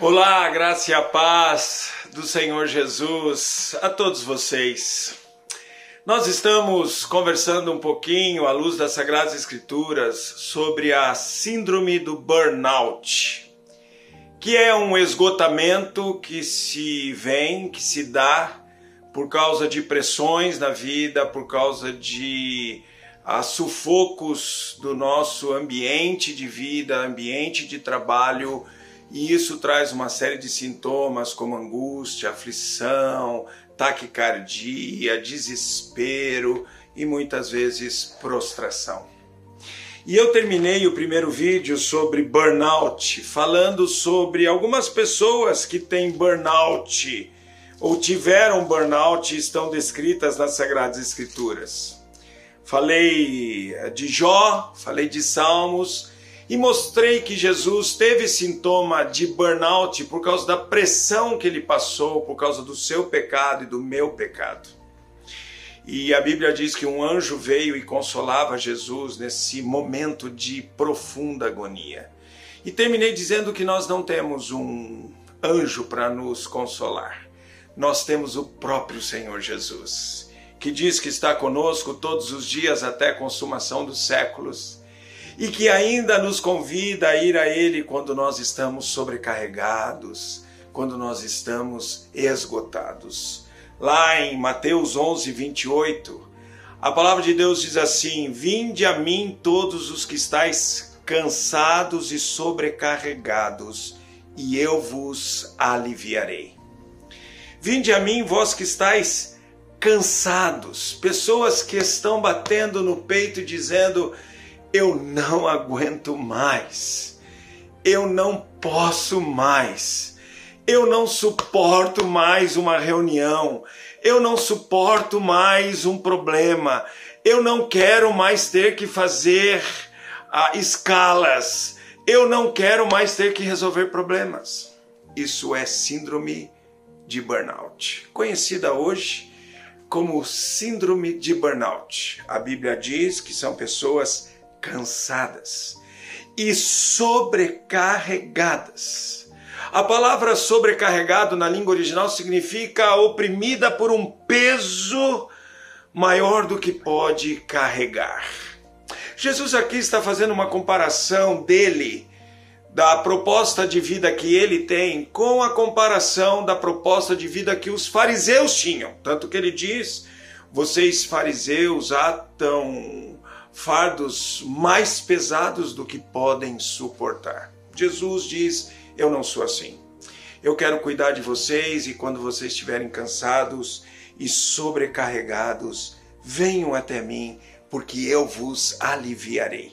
Olá, graça e a paz do Senhor Jesus a todos vocês. Nós estamos conversando um pouquinho à luz das Sagradas Escrituras sobre a síndrome do burnout, que é um esgotamento que se vem, que se dá por causa de pressões na vida, por causa de a sufocos do nosso ambiente de vida, ambiente de trabalho, e isso traz uma série de sintomas como angústia, aflição, taquicardia, desespero e muitas vezes prostração. E eu terminei o primeiro vídeo sobre burnout, falando sobre algumas pessoas que têm burnout ou tiveram burnout e estão descritas nas Sagradas Escrituras falei de Jó, falei de Salmos e mostrei que Jesus teve sintoma de burnout por causa da pressão que ele passou, por causa do seu pecado e do meu pecado. E a Bíblia diz que um anjo veio e consolava Jesus nesse momento de profunda agonia. E terminei dizendo que nós não temos um anjo para nos consolar. Nós temos o próprio Senhor Jesus que diz que está conosco todos os dias até a consumação dos séculos e que ainda nos convida a ir a Ele quando nós estamos sobrecarregados, quando nós estamos esgotados. Lá em Mateus 11, 28, a palavra de Deus diz assim: Vinde a mim todos os que estáis cansados e sobrecarregados, e eu vos aliviarei. Vinde a mim, vós que estáis cansados, pessoas que estão batendo no peito dizendo: Eu não aguento mais, eu não posso mais, eu não suporto mais uma reunião, eu não suporto mais um problema, eu não quero mais ter que fazer ah, escalas, eu não quero mais ter que resolver problemas. Isso é síndrome de burnout, conhecida hoje como síndrome de burnout. A Bíblia diz que são pessoas cansadas e sobrecarregadas. A palavra sobrecarregado na língua original significa oprimida por um peso maior do que pode carregar. Jesus aqui está fazendo uma comparação dele da proposta de vida que ele tem com a comparação da proposta de vida que os fariseus tinham. Tanto que ele diz: vocês fariseus atam fardos mais pesados do que podem suportar. Jesus diz: eu não sou assim. Eu quero cuidar de vocês e quando vocês estiverem cansados e sobrecarregados, venham até mim, porque eu vos aliviarei.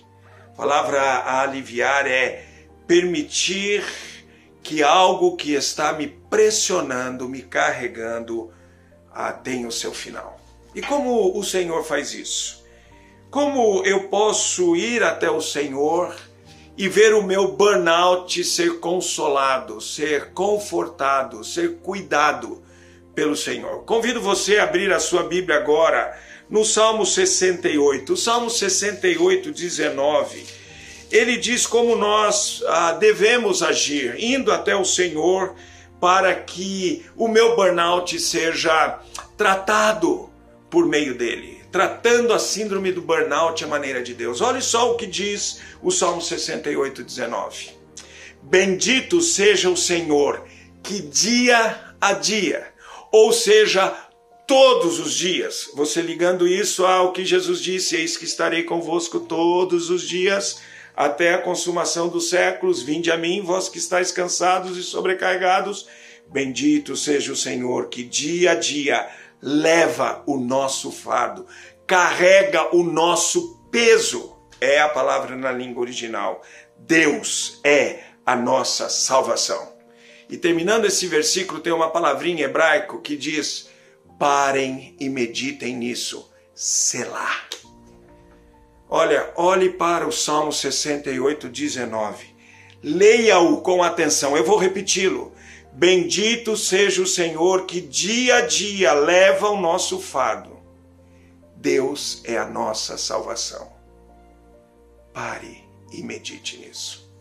A palavra aliviar é permitir que algo que está me pressionando, me carregando, ah, tenha o seu final. E como o Senhor faz isso? Como eu posso ir até o Senhor e ver o meu burnout ser consolado, ser confortado, ser cuidado pelo Senhor? Convido você a abrir a sua Bíblia agora no Salmo 68. O Salmo 68, 19 ele diz como nós ah, devemos agir, indo até o Senhor para que o meu burnout seja tratado por meio dele, tratando a síndrome do burnout à maneira de Deus. Olhe só o que diz o Salmo 68, 19. Bendito seja o Senhor, que dia a dia, ou seja, todos os dias, você ligando isso ao que Jesus disse: Eis que estarei convosco todos os dias até a consumação dos séculos. Vinde a mim, vós que estáis cansados e sobrecarregados. Bendito seja o Senhor que dia a dia leva o nosso fardo, carrega o nosso peso. É a palavra na língua original. Deus é a nossa salvação. E terminando esse versículo, tem uma palavrinha em hebraico que diz: parem e meditem nisso. Selah. Olha, olhe para o Salmo 68, 19. Leia-o com atenção. Eu vou repeti-lo. Bendito seja o Senhor que dia a dia leva o nosso fardo. Deus é a nossa salvação. Pare e medite nisso.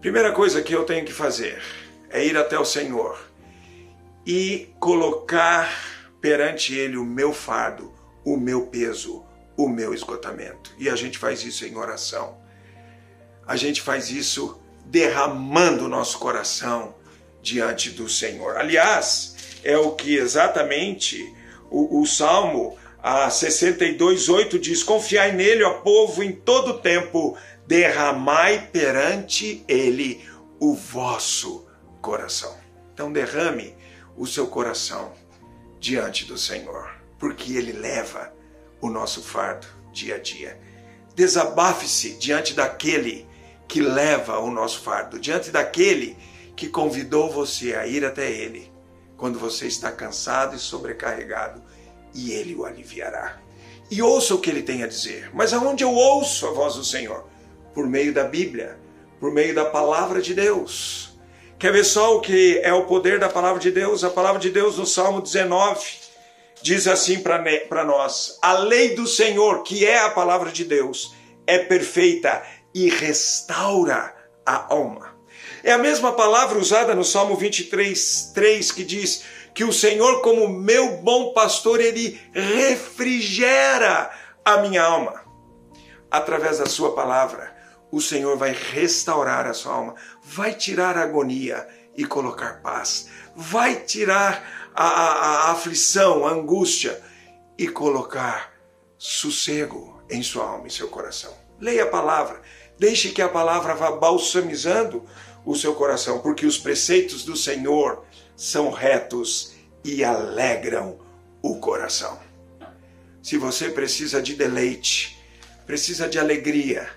Primeira coisa que eu tenho que fazer é ir até o Senhor e colocar perante Ele o meu fardo, o meu peso, o meu esgotamento. E a gente faz isso em oração. A gente faz isso derramando o nosso coração diante do Senhor. Aliás, é o que exatamente o, o Salmo a 62:8 diz: Confiai nele, ó povo, em todo tempo, derramai perante ele o vosso coração. Então derrame o seu coração diante do Senhor, porque ele leva o nosso fardo dia a dia. Desabafe-se diante daquele que leva o nosso fardo, diante daquele que convidou você a ir até ele quando você está cansado e sobrecarregado e ele o aliviará. E ouça o que ele tem a dizer. Mas aonde eu ouço a voz do Senhor? Por meio da Bíblia, por meio da palavra de Deus. Quer ver só o que é o poder da palavra de Deus? A palavra de Deus no Salmo 19 diz assim para nós: A lei do Senhor, que é a palavra de Deus, é perfeita e restaura a alma. É a mesma palavra usada no Salmo 23, 3, que diz: que o Senhor, como meu bom pastor, ele refrigera a minha alma. Através da sua palavra, o Senhor vai restaurar a sua alma, vai tirar a agonia e colocar paz, vai tirar a, a, a aflição, a angústia e colocar sossego em sua alma e seu coração. Leia a palavra, deixe que a palavra vá balsamizando o seu coração, porque os preceitos do Senhor são retos e alegram o coração. Se você precisa de deleite, precisa de alegria,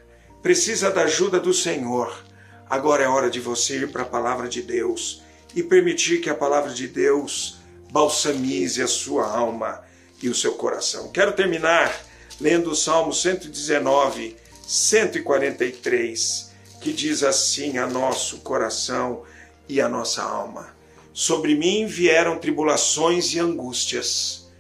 precisa da ajuda do Senhor, agora é hora de você ir para a palavra de Deus e permitir que a palavra de Deus balsamize a sua alma e o seu coração. Quero terminar lendo o Salmo 119, 143, que diz assim a nosso coração e a nossa alma. Sobre mim vieram tribulações e angústias.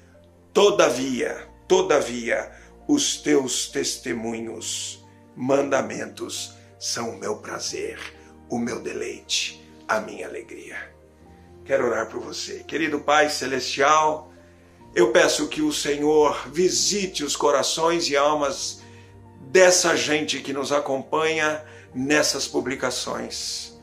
Todavia, todavia, os teus testemunhos, mandamentos são o meu prazer, o meu deleite, a minha alegria. Quero orar por você. Querido Pai Celestial, eu peço que o Senhor visite os corações e almas dessa gente que nos acompanha nessas publicações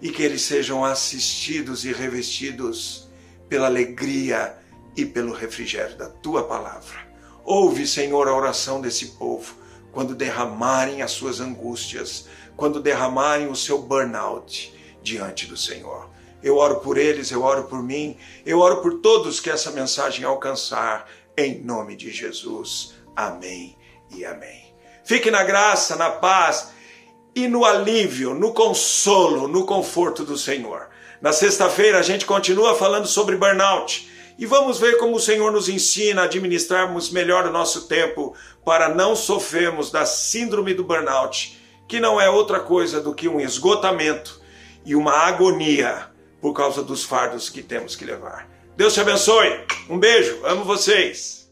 e que eles sejam assistidos e revestidos pela alegria e pelo refrigério da tua palavra. Ouve, Senhor, a oração desse povo quando derramarem as suas angústias, quando derramarem o seu burnout diante do Senhor. Eu oro por eles, eu oro por mim, eu oro por todos que essa mensagem alcançar, em nome de Jesus. Amém e amém. Fique na graça, na paz e no alívio, no consolo, no conforto do Senhor. Na sexta-feira a gente continua falando sobre burnout e vamos ver como o Senhor nos ensina a administrarmos melhor o nosso tempo para não sofrermos da síndrome do burnout, que não é outra coisa do que um esgotamento e uma agonia por causa dos fardos que temos que levar. Deus te abençoe. Um beijo. Amo vocês.